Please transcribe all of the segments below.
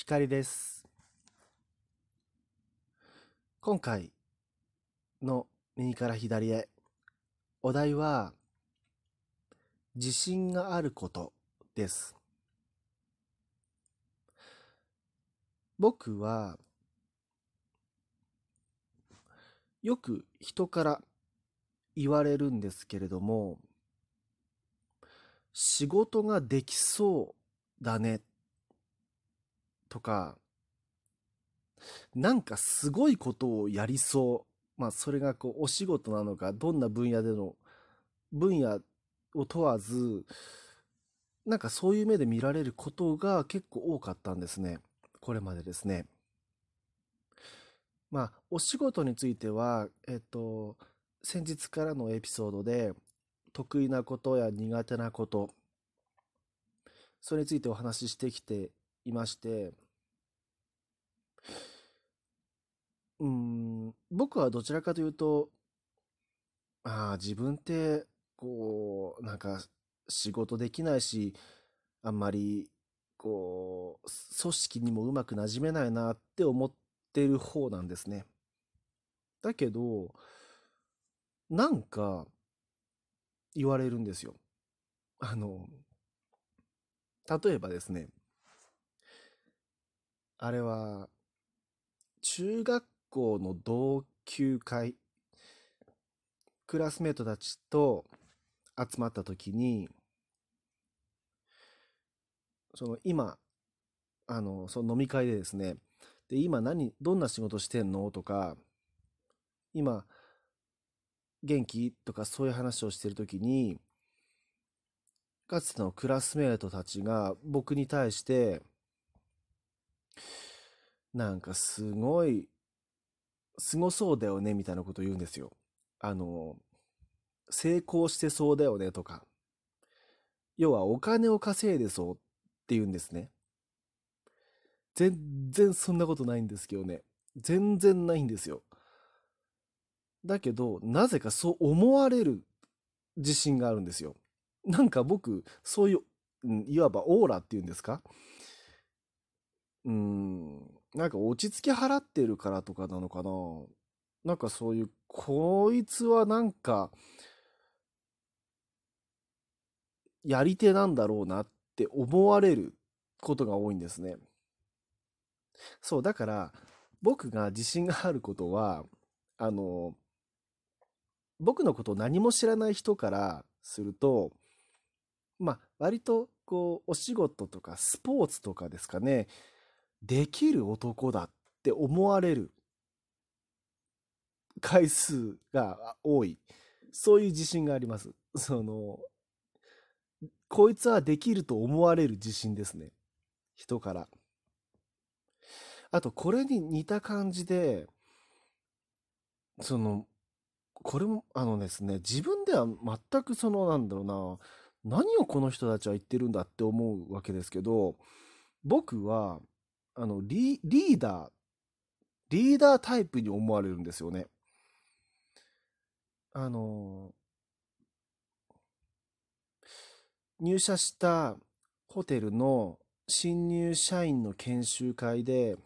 光です。今回の右から左へ、お題は、自信があることです。僕は、よく人から言われるんですけれども、仕事ができそうだねとか、なんかすごいことをやりそう。まあそれがこうお仕事なのか、どんな分野での分野を問わず、なんかそういう目で見られることが結構多かったんですね。これまでですね。まあお仕事については、えっと、先日からのエピソードで得意なことや苦手なこと、それについてお話ししてきていまして、うん、僕はどちらかというと、ああ、自分って、こう、なんか、仕事できないし、あんまり、こう、組織にもうまく馴染めないなって思ってる方なんですね。だけど、なんか、言われるんですよ。あの、例えばですね、あれは、中学校の同級会、クラスメートたちと集まった時に、その今、あの、その飲み会でですね、で、今何、どんな仕事してんの？とか、今、元気？とかそういう話をしてる時に、かつてのクラスメートたちが僕に対して、なんかすごい、すごそうだよね、みたいなこと言うんですよ。あの、成功してそうだよね、とか。要はお金を稼いでそうって言うんですね。全然そんなことないんですけどね。全然ないんですよ。だけど、なぜかそう思われる自信があるんですよ。なんか僕、そういう、いわばオーラっていうんですか？うん、なんか落ち着き払ってるからとかなのかな。なんかそういう、こいつはなんか、やり手なんだろうなって思われることが多いんですね。そう、だから、僕が自信があることは、あの、僕のことを何も知らない人からすると、まあ、割と、こう、お仕事とかスポーツとかですかね、できる男だって思われる回数が多い。そういう自信があります。その、こいつはできると思われる自信ですね。人から。あと、これに似た感じで、その、これも、あのですね、自分では全くその、なんだろうな、何をこの人たちは言ってるんだって思うわけですけど、僕は、あのリ、リーダー、リーダータイプに思われるんですよね。あの、入社したホテルの新入社員の研修会で、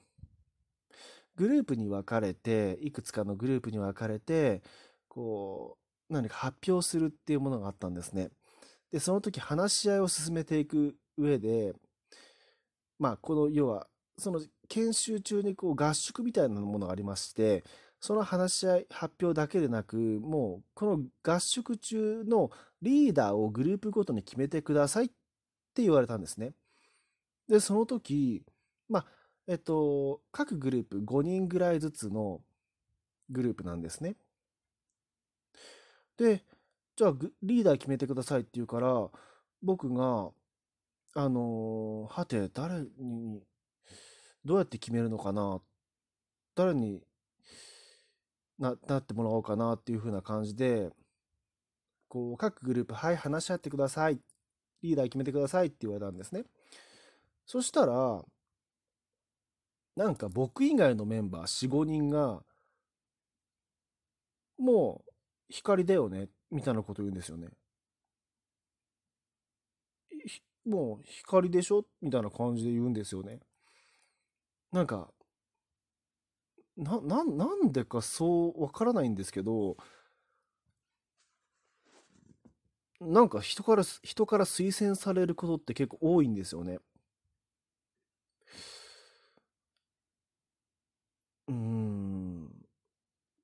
グループに分かれて、いくつかのグループに分かれて、こう、何か発表するっていうものがあったんですね。で、その時話し合いを進めていく上で、まあ、この要はその研修中にこう合宿みたいなものがありまして、その話し合い、発表だけでなく、もうこの合宿中のリーダーをグループごとに決めてくださいって言われたんですね。で、その時、まあ、えっと、各グループ5人ぐらいずつのグループなんですね。で、じゃあリーダー決めてくださいって言うから、僕が、あのはて、誰にどうやって決めるのかな？誰にななってもらおうかなっていう風な感じで、こう、各グループ、はい、話し合ってください。リーダー決めてくださいって言われたんですね。そしたら、なんか僕以外のメンバー4、5人が、もう、光だよね、みたいなこと言うんですよね。もう、光でしょ？みたいな感じで言うんですよね。なんか、な、な、なんでかそうわからないんですけど、なんか人から、人から推薦されることって結構多いんですよね。うーん。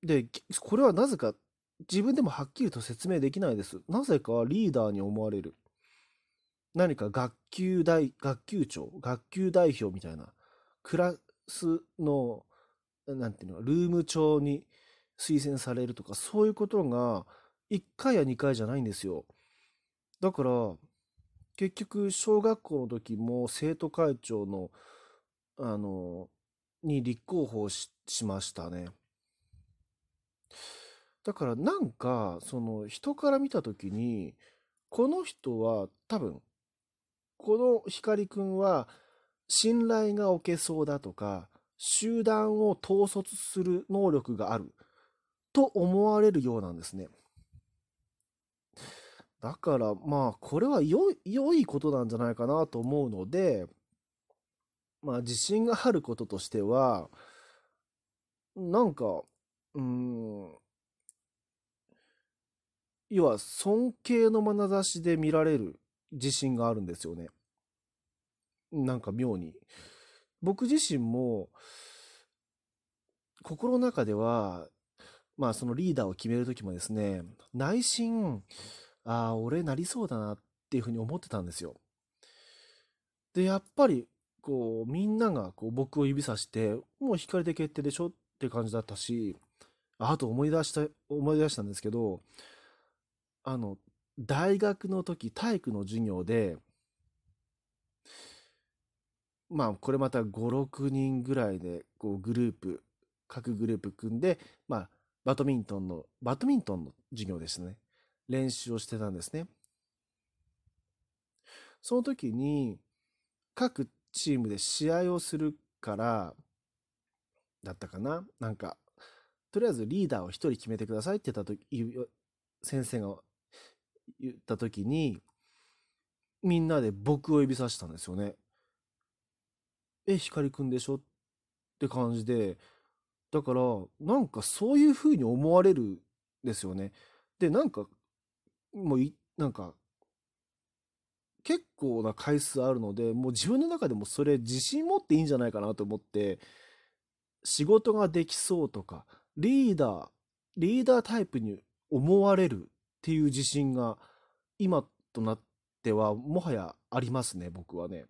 で、これはなぜか自分でもはっきりと説明できないです。なぜかリーダーに思われる。何か学級代、学級長、学級代表みたいな、クラスの、なんていうの、ルーム長に推薦されるとか、そういうことが1回や2回じゃないんですよ。だから、結局、小学校の時も生徒会長の、あの、に立候補し、しましたね。だからなんか、その人から見た時に、この人は多分、この光くんは信頼がおけそうだとか、集団を統率する能力があると思われるようなんですね。だからまあ、これは良い、良いことなんじゃないかなと思うので、まあ自信があることとしては、なんか、うん、要は尊敬の眼差しで見られる自信があるんですよね。なんか妙に。僕自身も心の中では、まあそのリーダーを決めるときもですね、内心、ああ、俺なりそうだなっていうふうに思ってたんですよ。で、やっぱり、こう、みんながこう僕を指さして、もう光で決定でしょって感じだったし、ああと思い出した、思い出したんですけど、あの、大学の時、体育の授業で、まあ、これまた5、6人ぐらいで、こう、グループ、各グループ組んで、まあ、バドミントンの、バドミントンの授業ですね。練習をしてたんですね。その時に、各チームで試合をするから、だったかななんか、とりあえずリーダーを一人決めてくださいって言ったと、先生が言った時に、みんなで僕を指さしたんですよね。え、光くんでしょ？って感じで、だから、なんかそういう風に思われるんですよね。で、なんか、もうい、なんか、結構な回数あるので、もう自分の中でもそれ自信持っていいんじゃないかなと思って、仕事ができそうとか、リーダー、リーダータイプに思われるっていう自信が今となってはもはやありますね、僕はね。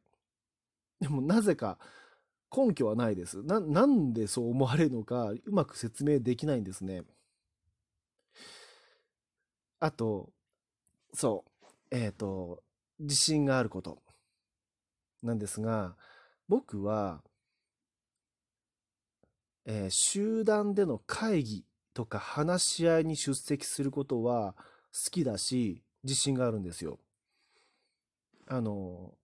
でもなぜか根拠はないです。な、なんでそう思われるのかうまく説明できないんですね。あと、そう、えっと、自信があることなんですが、僕は、えー集団での会議とか話し合いに出席することは好きだし、自信があるんですよ。あの、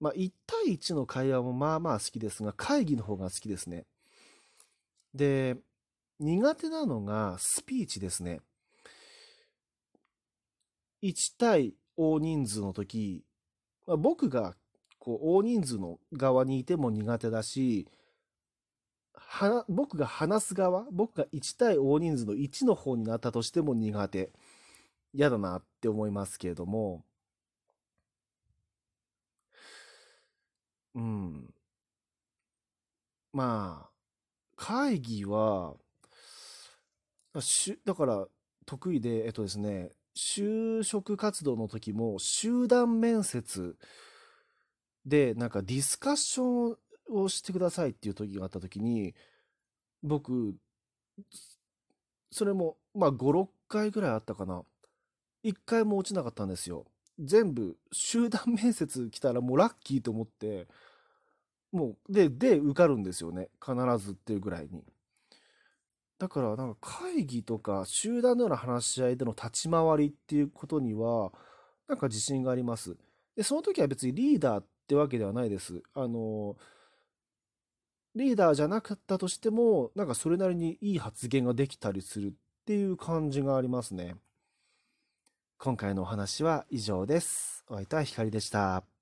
まあ、1対1の会話もまあまあ好きですが、会議の方が好きですね。で、苦手なのがスピーチですね。1対大人数の時、まあ、僕がこう大人数の側にいても苦手だし、は僕が話す側、僕が1対大人数の1の方になったとしても苦手。嫌だなって思いますけれども、うん。まあ、会議は、だから得意で、えっとですね、就職活動の時も集団面接でなんかディスカッションをしてくださいっていう時があった時に、僕、それもまあ5、6回ぐらいあったかな。1回も落ちなかったんですよ。全部集団面接来たらもうラッキーと思って、もう、で、で、受かるんですよね。必ずっていうぐらいに。だから、なんか会議とか集団のような話し合いでの立ち回りっていうことには、なんか自信があります。で、その時は別にリーダーってわけではないです。あの、リーダーじゃなかったとしても、なんかそれなりにいい発言ができたりするっていう感じがありますね。今回のお話は以上です。お相手は光でした。